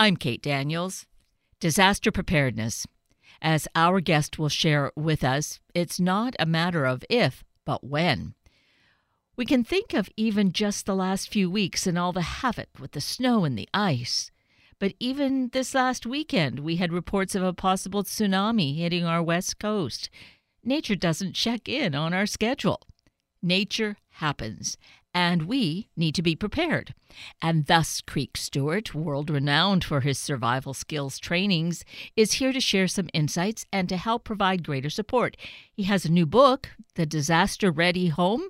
I'm Kate Daniels. Disaster preparedness. As our guest will share with us, it's not a matter of if, but when. We can think of even just the last few weeks and all the havoc with the snow and the ice. But even this last weekend, we had reports of a possible tsunami hitting our west coast. Nature doesn't check in on our schedule. Nature happens, and we need to be prepared. And thus, Creek Stewart, world renowned for his survival skills trainings, is here to share some insights and to help provide greater support. He has a new book, The Disaster Ready Home.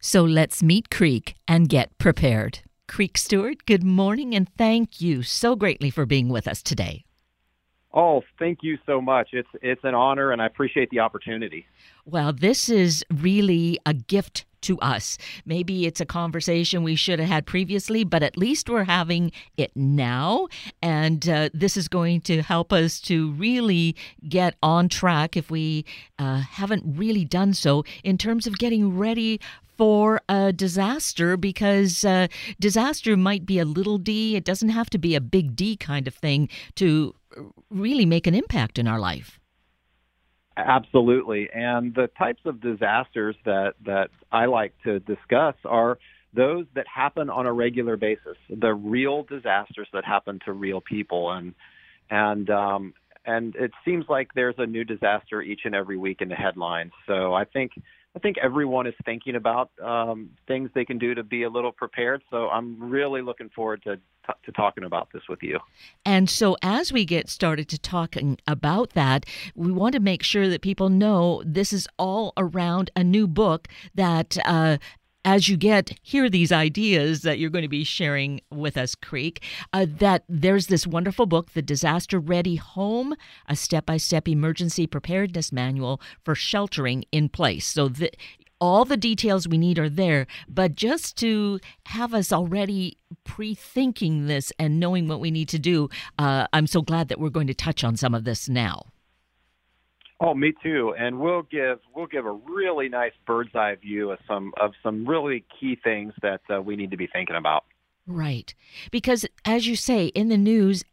So let's meet Creek and get prepared. Creek Stewart, good morning and thank you so greatly for being with us today. Oh, thank you so much. It's it's an honor and I appreciate the opportunity. Well, this is really a gift to us. Maybe it's a conversation we should have had previously, but at least we're having it now. And uh, this is going to help us to really get on track if we uh, haven't really done so in terms of getting ready for a disaster because uh, disaster might be a little d. It doesn't have to be a big D kind of thing to really make an impact in our life. Absolutely. And the types of disasters that, that I like to discuss are those that happen on a regular basis, the real disasters that happen to real people. And, and, um, and it seems like there's a new disaster each and every week in the headlines. So I think I think everyone is thinking about um, things they can do to be a little prepared. So I'm really looking forward to to talking about this with you. And so, as we get started to talking about that, we want to make sure that people know this is all around a new book that uh, as you get hear these ideas that you're going to be sharing with us, Creek, uh, that there's this wonderful book, The Disaster Ready Home, a step by step emergency preparedness manual for sheltering in place. So the, all the details we need are there, but just to have us already pre thinking this and knowing what we need to do, uh, I'm so glad that we're going to touch on some of this now. Oh, me too. And we'll give we'll give a really nice bird's eye view of some of some really key things that uh, we need to be thinking about. Right, because as you say in the news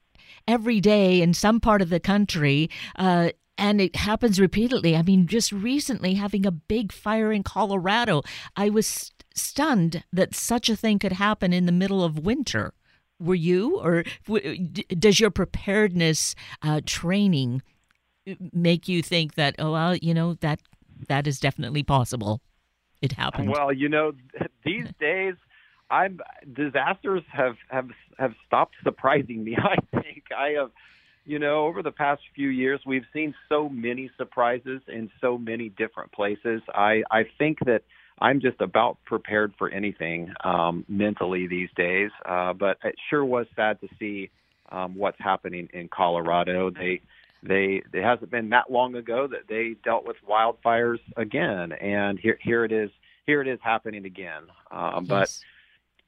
every day in some part of the country. Uh, and it happens repeatedly. I mean, just recently having a big fire in Colorado, I was stunned that such a thing could happen in the middle of winter. Were you, or does your preparedness uh, training make you think that oh well you know that that is definitely possible. It happened. Well you know these days i'm disasters have have have stopped surprising me i think. I have you know over the past few years we've seen so many surprises in so many different places. I i think that i'm just about prepared for anything um mentally these days. Uh but it sure was sad to see um what's happening in colorado. They they it hasn't been that long ago that they dealt with wildfires again, and here here it is here it is happening again. Uh, yes.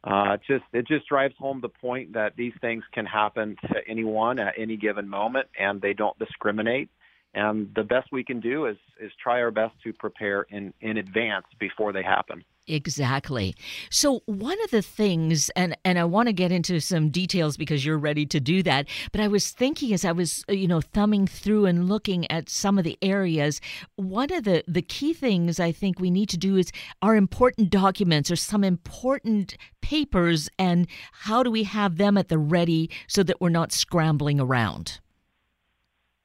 But uh, just it just drives home the point that these things can happen to anyone at any given moment, and they don't discriminate. And the best we can do is is try our best to prepare in in advance before they happen. Exactly. So one of the things and and I want to get into some details because you're ready to do that, but I was thinking as I was uh, you know thumbing through and looking at some of the areas, one of the the key things I think we need to do is our important documents or some important papers and how do we have them at the ready so that we're not scrambling around?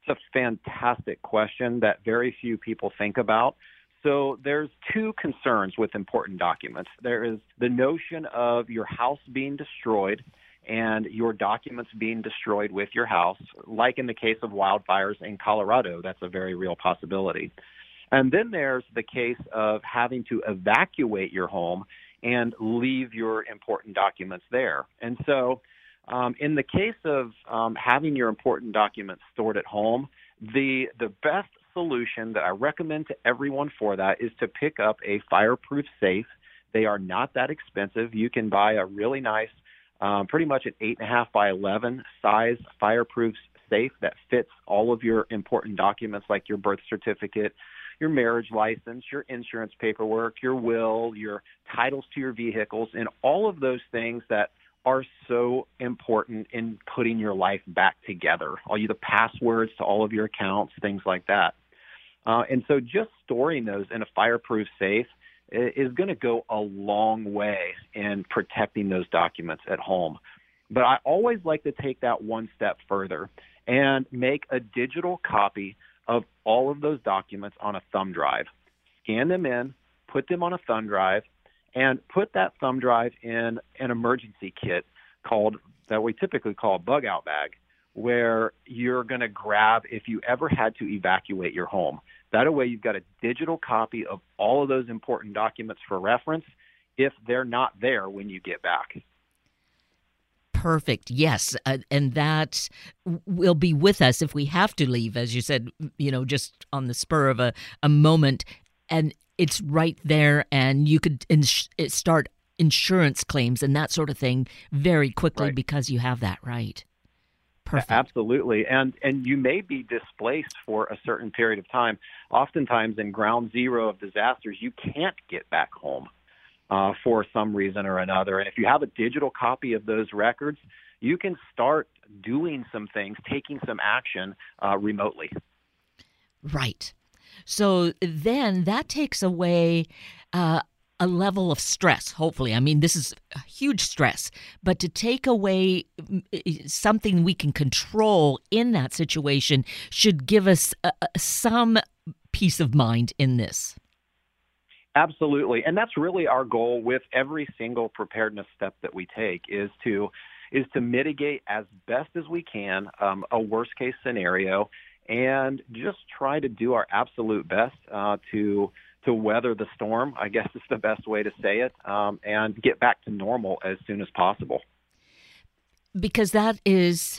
It's a fantastic question that very few people think about. So there's two concerns with important documents. There is the notion of your house being destroyed and your documents being destroyed with your house, like in the case of wildfires in Colorado. That's a very real possibility. And then there's the case of having to evacuate your home and leave your important documents there. And so, um, in the case of um, having your important documents stored at home, the the best solution that I recommend to everyone for that is to pick up a fireproof safe. They are not that expensive. You can buy a really nice, um, pretty much an eight and a half by eleven size fireproof safe that fits all of your important documents like your birth certificate, your marriage license, your insurance paperwork, your will, your titles to your vehicles, and all of those things that are so important in putting your life back together. All you the passwords to all of your accounts, things like that. Uh, and so just storing those in a fireproof safe is going to go a long way in protecting those documents at home. But I always like to take that one step further and make a digital copy of all of those documents on a thumb drive. Scan them in, put them on a thumb drive, and put that thumb drive in an emergency kit called that we typically call a bug out bag where you're going to grab if you ever had to evacuate your home. That way you've got a digital copy of all of those important documents for reference if they're not there when you get back. Perfect. Yes. Uh, and that will be with us if we have to leave, as you said, you know, just on the spur of a, a moment. And it's right there, and you could ins- start insurance claims and that sort of thing very quickly right. because you have that right. Perfect. Absolutely. And and you may be displaced for a certain period of time. Oftentimes in ground zero of disasters, you can't get back home uh, for some reason or another. And if you have a digital copy of those records, you can start doing some things, taking some action uh, remotely. Right. So then that takes away uh, a level of stress, hopefully. I mean, this is huge stress, but to take away something we can control in that situation should give us uh, some peace of mind in this. Absolutely. And that's really our goal with every single preparedness step that we take is to is to mitigate as best as we can um, a worst case scenario and just try to do our absolute best uh, to to weather the storm. I guess is the best way to say it, um, and get back to normal as soon as possible. Because that is,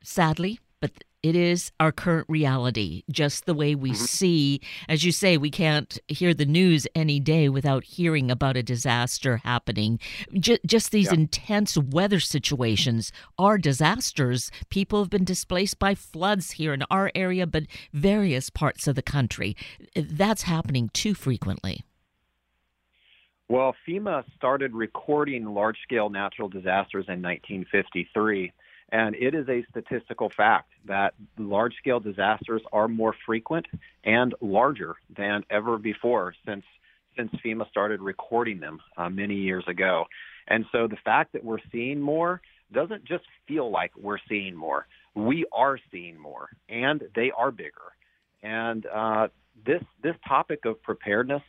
sadly, but it is our current reality, just the way we mm-hmm. see. As you say, we can't hear the news any day without hearing about a disaster happening. J- just these yeah. intense weather situations are disasters. People have been displaced by floods here in our area, but various parts of the country. That's happening too frequently. Well, FEMA started recording large scale natural disasters in 1953. And it is a statistical fact that large scale disasters are more frequent and larger than ever before since since FEMA started recording them uh, many years ago. And so the fact that we're seeing more doesn't just feel like we're seeing more. We are seeing more, and they are bigger. And uh, this this topic of preparedness,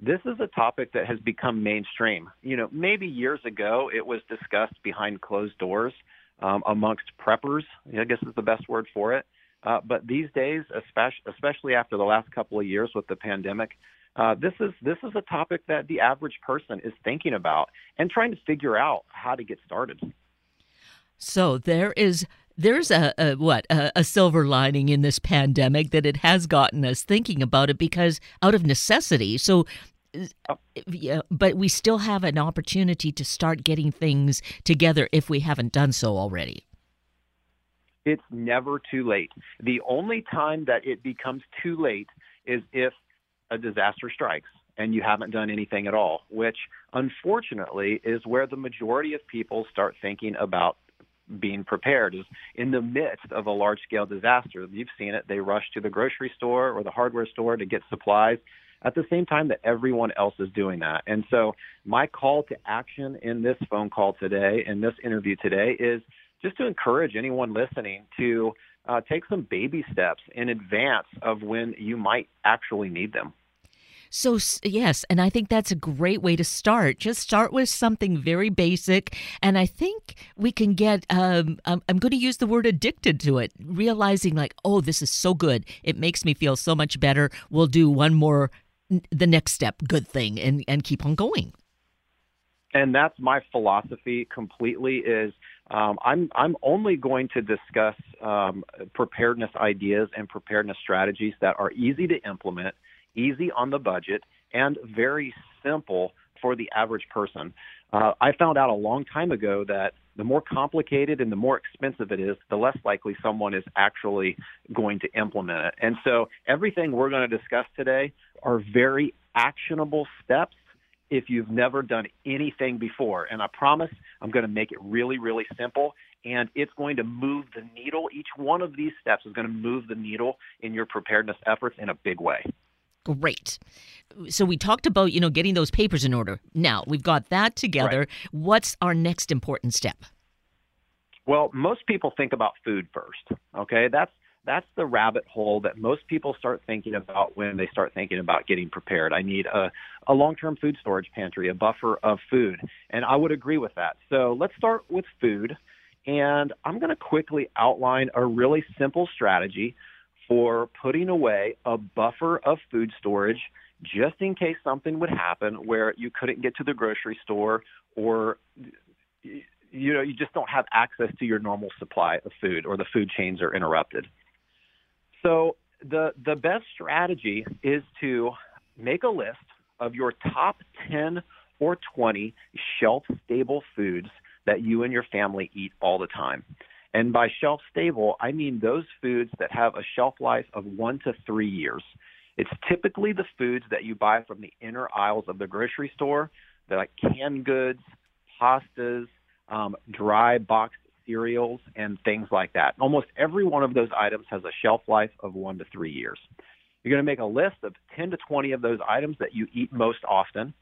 this is a topic that has become mainstream. You know, maybe years ago it was discussed behind closed doors um, amongst preppers. I guess is the best word for it. Uh, but these days, especially, especially after the last couple of years with the pandemic, uh, this is this is a topic that the average person is thinking about and trying to figure out how to get started. So there is there's a, a what a, a, silver lining in this pandemic that it has gotten us thinking about it because out of necessity. So yeah, but we still have an opportunity to start getting things together if we haven't done so already. It's never too late. The only time that it becomes too late is if a disaster strikes and you haven't done anything at all, which unfortunately is where the majority of people start thinking about being prepared is in the midst of a large scale disaster. You've seen it. They rush to the grocery store or the hardware store to get supplies at the same time that everyone else is doing that. And so my call to action in this phone call today, in this interview today, is just to encourage anyone listening to uh, take some baby steps in advance of when you might actually need them. So, yes, and I think that's a great way to start. Just start with something very basic. And I think we can get, um, I'm, I'm going to use the word addicted to it, realizing, like, oh, this is so good. It makes me feel so much better. We'll do one more the next step good thing and and keep on going and that's my philosophy completely is um, I'm I'm only going to discuss um, preparedness ideas and preparedness strategies that are easy to implement, easy on the budget, and very simple for the average person. Uh, I found out a long time ago that the more complicated and the more expensive it is, the less likely someone is actually going to implement it. And so everything we're going to discuss today are very actionable steps if you've never done anything before. And I promise I'm going to make it really, really simple. And it's going to move the needle. Each one of these steps is going to move the needle in your preparedness efforts in a big way. Great. So we talked about, you know, getting those papers in order. Now we've got that together. Right. What's our next important step? Well, most people think about food first. Okay, that's that's the rabbit hole that most people start thinking about when they start thinking about getting prepared. I need a, a long term food storage pantry, a buffer of food. And I would agree with that. So let's start with food. And I'm going to quickly outline a really simple strategy for putting away a buffer of food storage just in case something would happen where you couldn't get to the grocery store or you know you just don't have access to your normal supply of food or the food chains are interrupted. So the the best strategy is to make a list of your top 10 or 20 shelf stable foods that you and your family eat all the time. And by shelf stable, I mean those foods that have a shelf life of 1 to 3 years. It's typically the foods that you buy from the inner aisles of the grocery store, They're like canned goods, pastas, um, dry boxed cereals, and things like that. Almost every one of those items has a shelf life of one to three years. You're going to make a list of 10 to 20 of those items that you eat most often.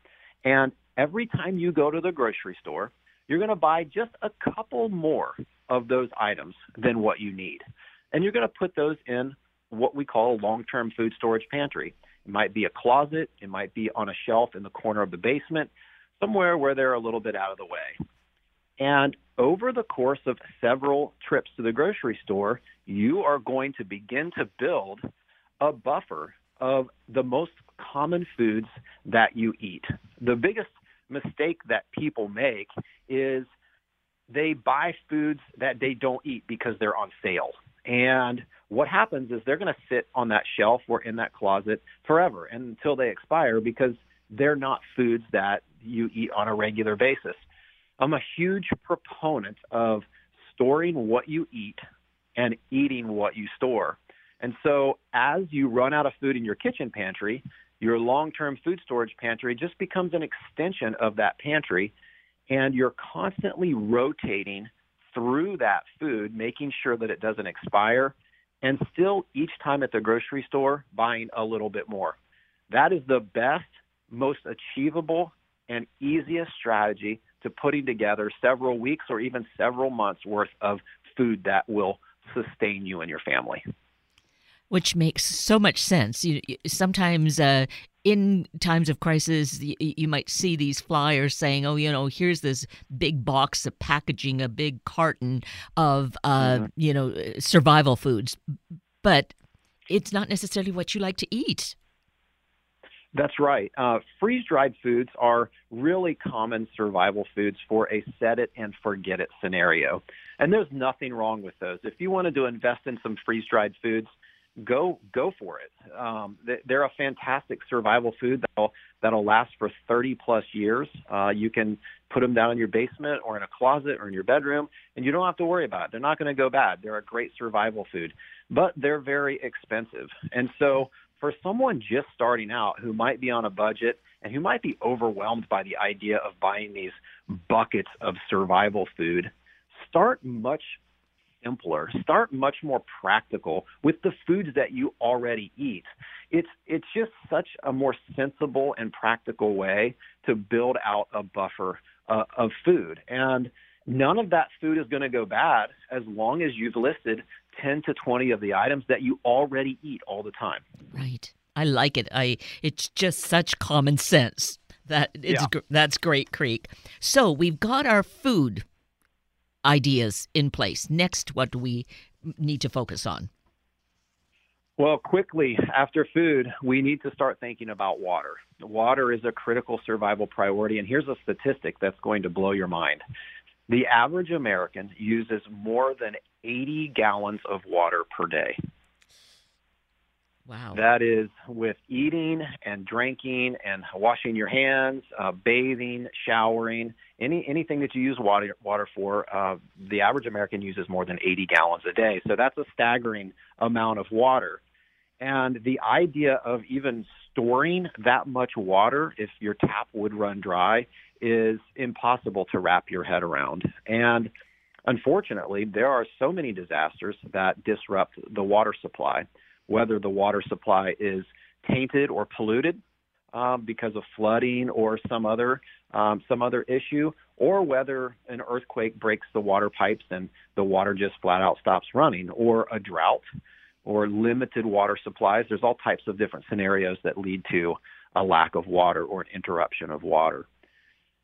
And every time you go to the grocery store, you're going to buy just a couple more of those items than what you need. And you're going to put those in what we call a long term food storage pantry. It might be a closet, it might be on a shelf in the corner of the basement, somewhere where they're a little bit out of the way. And over the course of several trips to the grocery store, you are going to begin to build a buffer of the most common foods that you eat. The biggest mistake that people make is they buy foods that they don't eat because they're on sale. And what happens is they're going to sit on that shelf or in that closet forever until they expire because they're not foods that you eat on a regular basis. I'm a huge proponent of storing what you eat and eating what you store. And so as you run out of food in your kitchen pantry, your long-term food storage pantry just becomes an extension of that pantry and you're constantly rotating through that food, making sure that it doesn't expire and still each time at the grocery store buying a little bit more. That is the best, most achievable and easiest strategy to putting together several weeks or even several months worth of food that will sustain you and your family. Which makes so much sense. You, sometimes uh, in times of crisis, you, you, might see these flyers saying, "Oh, you know, here's this big box of packaging, a big carton of, uh, mm-hmm. you know, survival foods," but it's not necessarily what you like to eat. That's right. Uh, freeze dried foods are really common survival foods for a set it and forget it scenario. And there's nothing wrong with those. If you wanted to invest in some freeze dried foods, go go for it. Um, they're a fantastic survival food that'll that'll last for 30 plus years. Uh, you can put them down in your basement or in a closet or in your bedroom, and you don't have to worry about it. They're not going to go bad. They're a great survival food, but they're very expensive. And so for someone just starting out who might be on a budget and who might be overwhelmed by the idea of buying these buckets of survival food, start much simpler. Start much more practical with the foods that you already eat. It's it's just such a more sensible and practical way to build out a buffer uh, of food. And none of that food is going to go bad as long as you've listed 10 to 20 of the items that you already eat all the time. Right. I like it. I it's just such common sense. That it's yeah. that's great creek. So, we've got our food ideas in place. Next, what do we need to focus on? Well, quickly after food, we need to start thinking about water. Water is a critical survival priority, and here's a statistic that's going to blow your mind. The average American uses more than 80 gallons of water per day. Wow. That is with eating and drinking and washing your hands, uh, bathing, showering, any anything that you use water water for. Uh, the average American uses more than 80 gallons a day. So that's a staggering amount of water. And the idea of even storing that much water if your tap would run dry is impossible to wrap your head around. And unfortunately, there are so many disasters that disrupt the water supply, whether the water supply is tainted or polluted um, because of flooding or some other um, some other issue, or whether an earthquake breaks the water pipes and the water just flat out stops running, or a drought or limited water supplies. There's all types of different scenarios that lead to a lack of water or an interruption of water.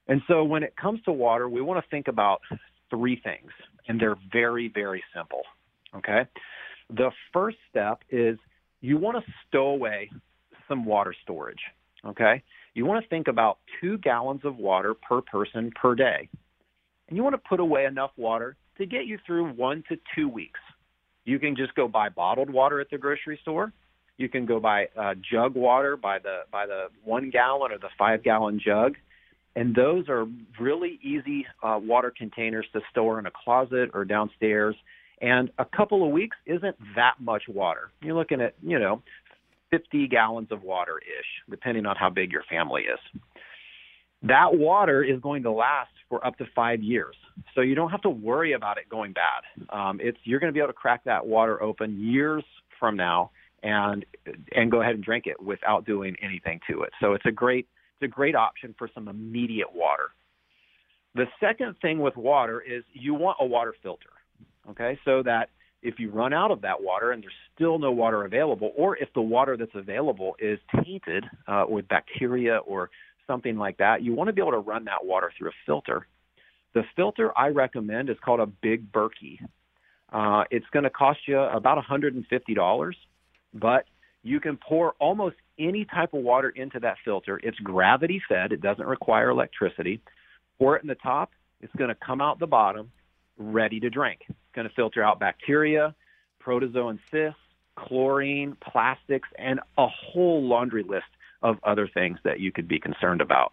And so when it comes to water, we want to think about three things, and they're very, very simple. Okay? The first step is you want to stow away some water storage. Okay? You want to think about two gallons of water per person per day. And you want to put away enough water to get you through one to two weeks. You can just go buy bottled water at the grocery store. You can go buy uh, jug water by the by the one gallon or the five gallon jug, and those are really easy uh, water containers to store in a closet or downstairs. And a couple of weeks isn't that much water. You're looking at you know 50 gallons of water ish, depending on how big your family is. That water is going to last for up to five years. So you don't have to worry about it going bad. Um, it's you're going to be able to crack that water open years from now and and go ahead and drink it without doing anything to it. So it's a great it's a great option for some immediate water. The second thing with water is you want a water filter. Okay? So that if you run out of that water and there's still no water available, or if the water that's available is tainted uh, with bacteria or something like that, you want to be able to run that water through a filter. The filter I recommend is called a Big Berkey. Uh, it's going to cost you about $150, but you can pour almost any type of water into that filter. It's gravity fed, it doesn't require electricity. Pour it in the top, it's going to come out the bottom, ready to drink. It's going to filter out bacteria, protozoan cysts, chlorine, plastics, and a whole laundry list of other things that you could be concerned about.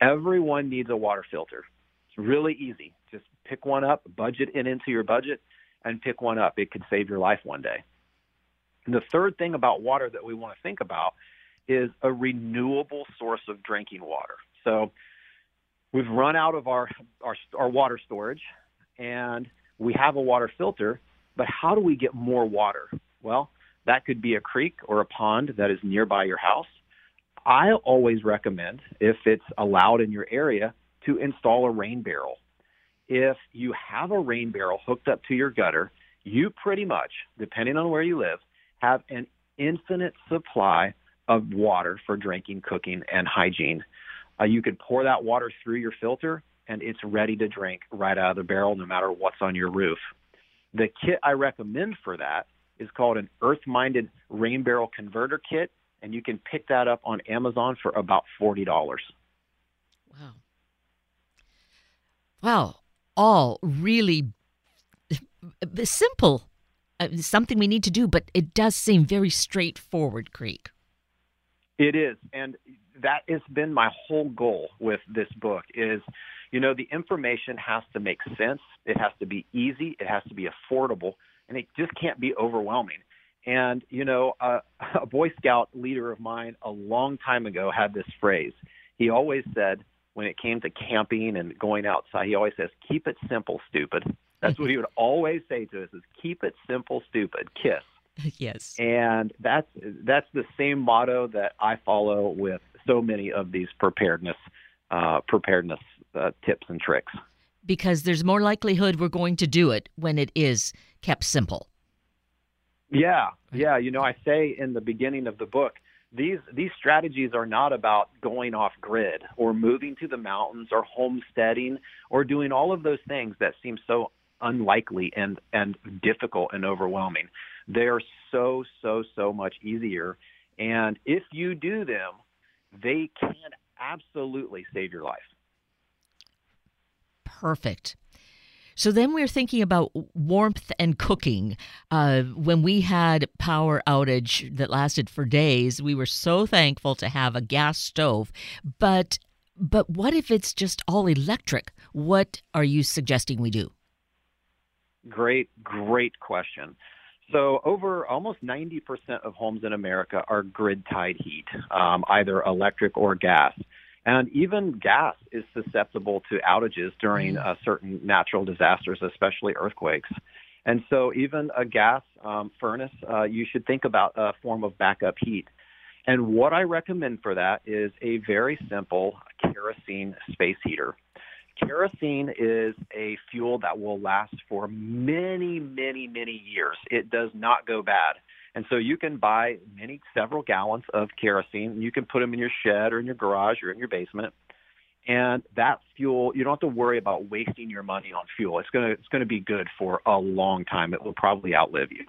Everyone needs a water filter. It's really easy. Just pick one up, budget it into your budget, and pick one up. It could save your life one day. And the third thing about water that we want to think about is a renewable source of drinking water. So we've run out of our, our, our water storage and we have a water filter, but how do we get more water? Well, that could be a creek or a pond that is nearby your house. I always recommend, if it's allowed in your area, to install a rain barrel. If you have a rain barrel hooked up to your gutter, you pretty much, depending on where you live, have an infinite supply of water for drinking, cooking, and hygiene. Uh, you could pour that water through your filter and it's ready to drink right out of the barrel no matter what's on your roof. The kit I recommend for that is called an Earth Minded Rain Barrel Converter Kit and you can pick that up on Amazon for about forty dollars. Wow! Wow! All really simple, uh, something we need to do, but it does seem very straightforward, Creek. It is, and that has been my whole goal with this book. Is you know the information has to make sense. It has to be easy. It has to be affordable, and it just can't be overwhelming. And, you know, a, a Boy Scout leader of mine a long time ago had this phrase. He always said, when it came to camping and going outside, he always says, keep it simple, stupid. That's what he would always say to us is keep it simple, stupid, kiss. Yes. And that's that's the same motto that I follow with so many of these preparedness uh, preparedness uh, tips and tricks. Because there's more likelihood we're going to do it when it is kept simple. Yeah, yeah. You know, I say in the beginning of the book, these these strategies are not about going off grid or moving to the mountains or homesteading or doing all of those things that seem so unlikely and and difficult and overwhelming. They are so so so much easier, and if you do them, they can absolutely save your life. Perfect. So then we're thinking about warmth and cooking. Uh, when we had power outage that lasted for days, we were so thankful to have a gas stove. But but what if it's just all electric? What are you suggesting we do? Great, great question. So, over almost 90% of homes in America are grid tied heat, um, either electric or gas. And even gas is susceptible to outages during uh, certain natural disasters, especially earthquakes. And so, even a gas um, furnace, uh, you should think about a form of backup heat. And what I recommend for that is a very simple kerosene space heater. Kerosene is a fuel that will last for many, many, many years. It does not go bad. And so you can buy many, several gallons of kerosene. You can put them in your shed or in your garage or in your basement. And that fuel, you don't have to worry about wasting your money on fuel. It's gonna it's gonna be good for a long time. It will probably outlive you.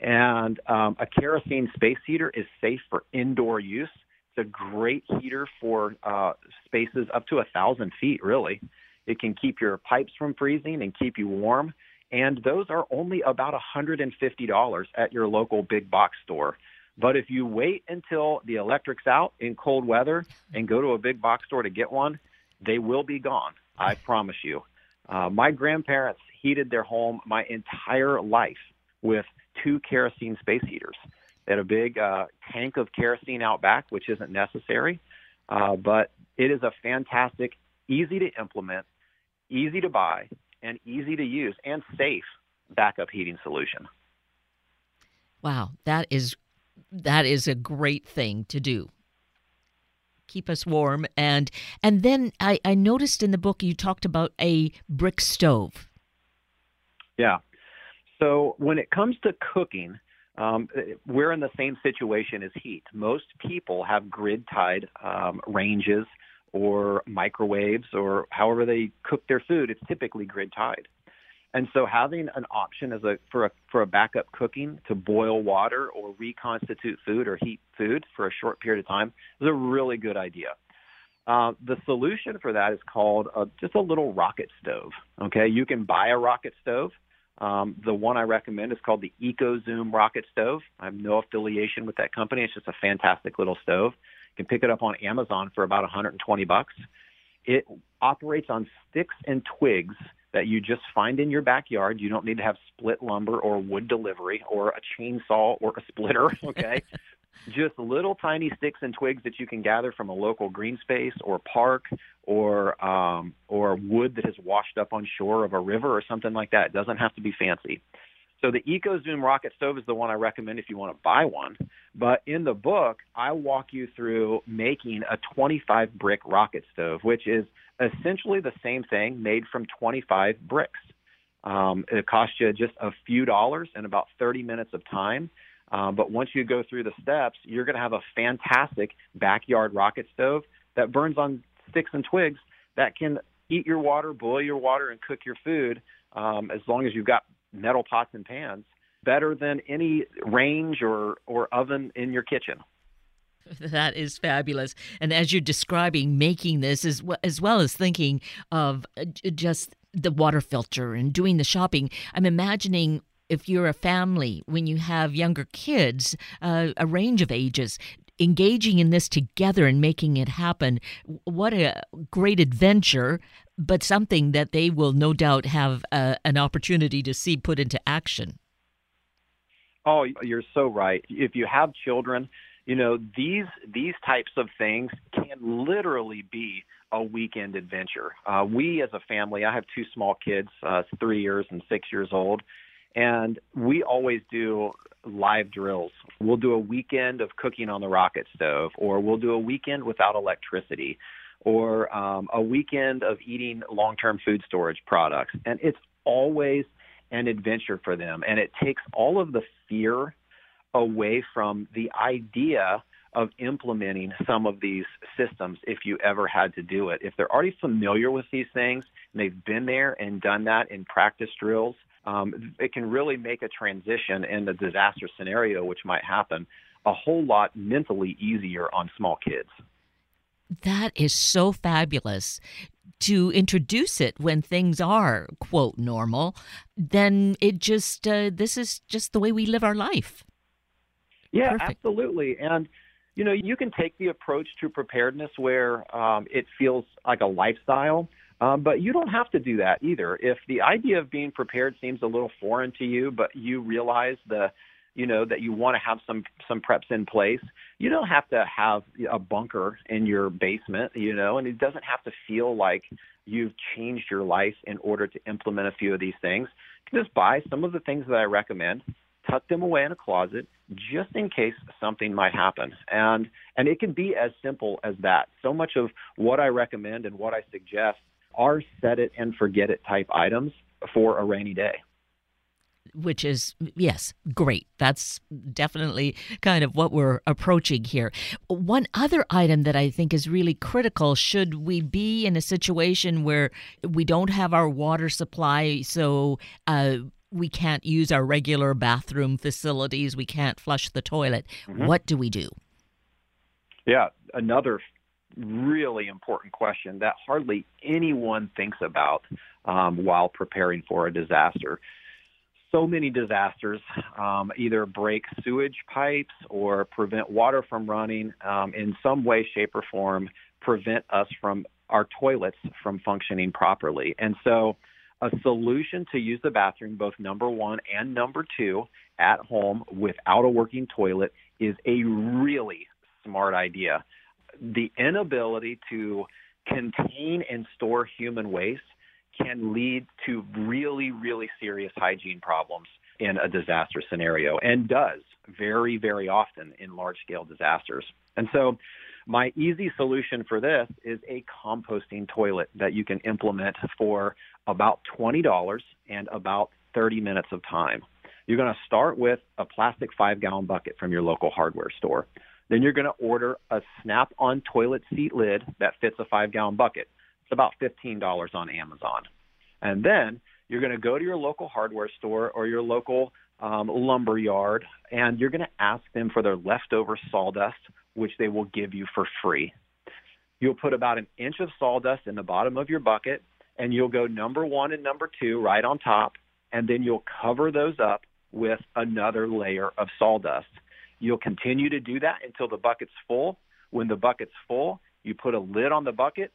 And um, a kerosene space heater is safe for indoor use. It's a great heater for uh, spaces up to a thousand feet. Really, it can keep your pipes from freezing and keep you warm and those are only about $150 at your local big box store. But if you wait until the electric's out in cold weather and go to a big box store to get one, they will be gone. I promise you. Uh, my grandparents heated their home my entire life with two kerosene space heaters. They had a big uh, tank of kerosene out back, which isn't necessary, uh, but it is a fantastic, easy to implement, easy to buy, and easy to use and safe backup heating solution. Wow, that is that is a great thing to do. Keep us warm and and then I, I noticed in the book you talked about a brick stove. Yeah. So when it comes to cooking, um, we're in the same situation as heat. Most people have grid tied um, ranges or microwaves or however they cook their food, it's typically grid tied. And so having an option as a for a for a backup cooking to boil water or reconstitute food or heat food for a short period of time is a really good idea. Uh, the solution for that is called a, just a little rocket stove. Okay, you can buy a rocket stove. Um, the one I recommend is called the EcoZoom rocket stove. I have no affiliation with that company. It's just a fantastic little stove. You can pick it up on Amazon for about 120 bucks. It operates on sticks and twigs that you just find in your backyard. You don't need to have split lumber or wood delivery or a chainsaw or a splitter, okay? just little tiny sticks and twigs that you can gather from a local green space or park or um, or wood that has washed up on shore of a river or something like that. It doesn't have to be fancy. So the EcoZoom rocket stove is the one I recommend if you want to buy one. But in the book, I walk you through making a 25 brick rocket stove, which is essentially the same thing made from 25 bricks. Um, it costs you just a few dollars and about 30 minutes of time. Um, but once you go through the steps, you're going to have a fantastic backyard rocket stove that burns on sticks and twigs that can eat your water, boil your water, and cook your food um, as long as you've got metal pots and pans better than any range or, or oven in your kitchen. That is fabulous. And as you're describing making this, as well, as well as thinking of uh, just the water filter and doing the shopping, I'm imagining if you're a family, when you have younger kids, uh, a range of ages, engaging in this together and making it happen. What a great adventure, but something that they will no doubt have uh, an opportunity to see put into action. Oh, you're so right. If you have children, you know these these types of things can literally be a weekend adventure. Uh, we, as a family, I have two small kids, uh, three years and six years old, and we always do live drills. We'll do a weekend of cooking on the rocket stove, or we'll do a weekend without electricity, or um, a weekend of eating long term food storage products. And it's always an adventure for them. And it takes all of the fear away from the idea of implementing some of these systems if you ever had to do it. If they're already familiar with these things and they've been there and done that in practice drills, um, it can really make a transition in the disaster scenario, which might happen, a whole lot mentally easier on small kids. That is so fabulous to introduce it when things are quote normal then it just uh, this is just the way we live our life yeah Perfect. absolutely and you know you can take the approach to preparedness where um, it feels like a lifestyle Um, but you don't have to do that either. If the idea of being prepared seems a little foreign to you, but you realize the you know that you want to have some some preps in place you don't have to have a bunker in your basement you know and it doesn't have to feel like you've changed your life in order to implement a few of these things. Just buy some of the things that i recommend tuck them away in a closet just in case something might happen. And and it can be as simple as that. So much of what i recommend and what i suggest are set it and forget it type items for a rainy day which is, yes, great. That's definitely kind of what we're approaching here. One other item that I think is really critical should we be in a situation where we don't have our water supply, so uh, we can't use our regular bathroom facilities, we can't flush the toilet, mm-hmm. what do we do? Yeah, another really important question that hardly anyone thinks about um, while preparing for a disaster so many disasters um, either break sewage pipes or prevent water from running um, in some way, shape, or form, prevent us from our toilets from functioning properly. And so, a solution to use the bathroom, both number one and number two, at home without a working toilet is a really smart idea. The inability to contain and store human waste can lead to really, really serious hygiene problems in a disaster scenario and does very, very often in large scale disasters. And so, my easy solution for this is a composting toilet that you can implement for about $20 and about 30 minutes of time. You're going to start with a plastic five gallon bucket from your local hardware store. Then you're going to order a snap on toilet seat lid that fits a five gallon bucket. It's about $15 on Amazon. And then you're going to go to your local hardware store or your local um, lumber yard, and you're going to ask them for their leftover sawdust, which they will give you for free. You'll put about an inch of sawdust in the bottom of your bucket, and you'll go number one and number two right on top, and then you'll cover those up with another layer of sawdust. You'll continue to do that until the bucket's full. When the bucket's full, you put a lid on the bucket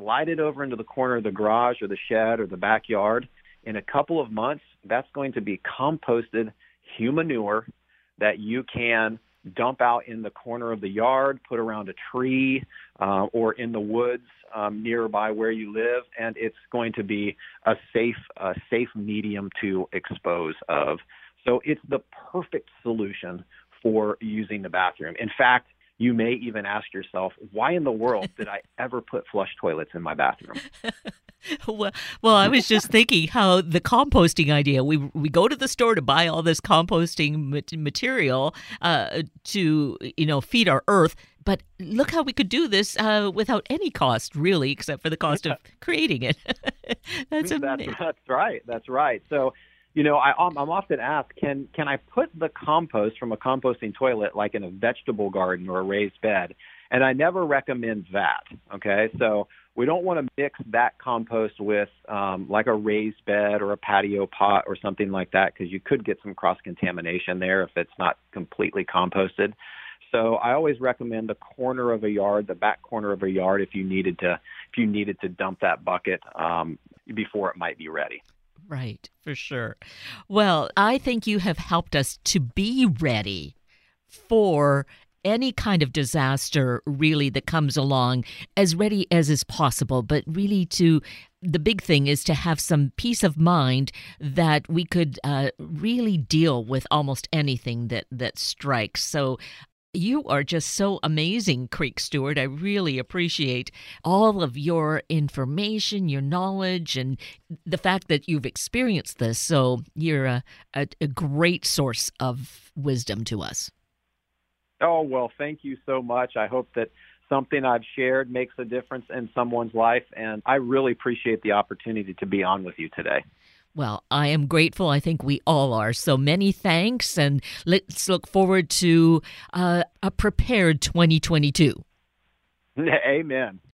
slide it over into the corner of the garage or the shed or the backyard. In a couple of months, that's going to be composted humanure that you can dump out in the corner of the yard, put around a tree, uh, or in the woods um, nearby where you live, and it's going to be a safe, a safe medium to expose of. So it's the perfect solution for using the bathroom. In fact, you may even ask yourself, why in the world did I ever put flush toilets in my bathroom? well, well, I was just thinking how the composting idea. We we go to the store to buy all this composting material uh, to you know feed our earth, but look how we could do this uh, without any cost, really, except for the cost of creating it. that's, that's, that's right. That's right. So you know, I, I'm often asked, can can I put the compost from a composting toilet like in a vegetable garden or a raised bed? And I never recommend that. Okay, so we don't want to mix that compost with um, like a raised bed or a patio pot or something like that because you could get some cross contamination there if it's not completely composted. So I always recommend the corner of a yard, the back corner of a yard, if you needed to if you needed to dump that bucket um, before it might be ready. Right, for sure. Well, I think you have helped us to be ready for any kind of disaster really that comes along as ready as is possible but really to the big thing is to have some peace of mind that we could uh, really deal with almost anything that that strikes so you are just so amazing, Creek Stewart. I really appreciate all of your information, your knowledge, and the fact that you've experienced this. So you're a, a, a great source of wisdom to us. Oh, well, thank you so much. I hope that something I've shared makes a difference in someone's life, and I really appreciate the opportunity to be on with you today. Well, I am grateful. I think we all are. So many thanks, and let's look forward to uh, a prepared 2022. Amen.